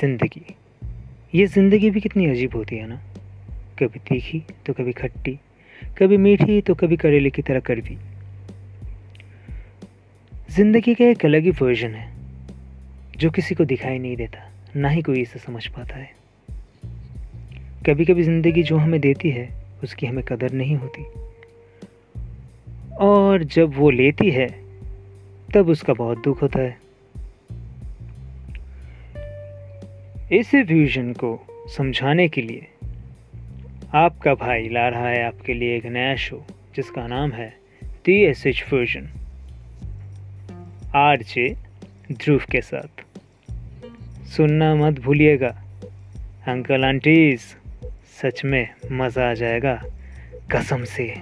ज़िंदगी। ये ज़िंदगी भी कितनी अजीब होती है ना? कभी तीखी तो कभी खट्टी, कभी मीठी तो कभी करेले की तरह कड़वी ज़िंदगी का एक अलग ही वर्जन है, जो किसी को दिखाई नहीं देता, ना ही कोई इसे समझ पाता है। कभी कभी ज़िंदगी जो हमें देती है, उसकी हमें कदर नहीं होती। और जब वो लेती है, तब उसका बहुत दुख होता है। इस व्यूजन को समझाने के लिए आपका भाई ला रहा है आपके लिए एक नया शो जिसका नाम है T S H version R J Dhruv के साथ। सुनना मत भूलिएगा। अंकल आंटीज सच में मज़ा आ जाएगा। कसम से।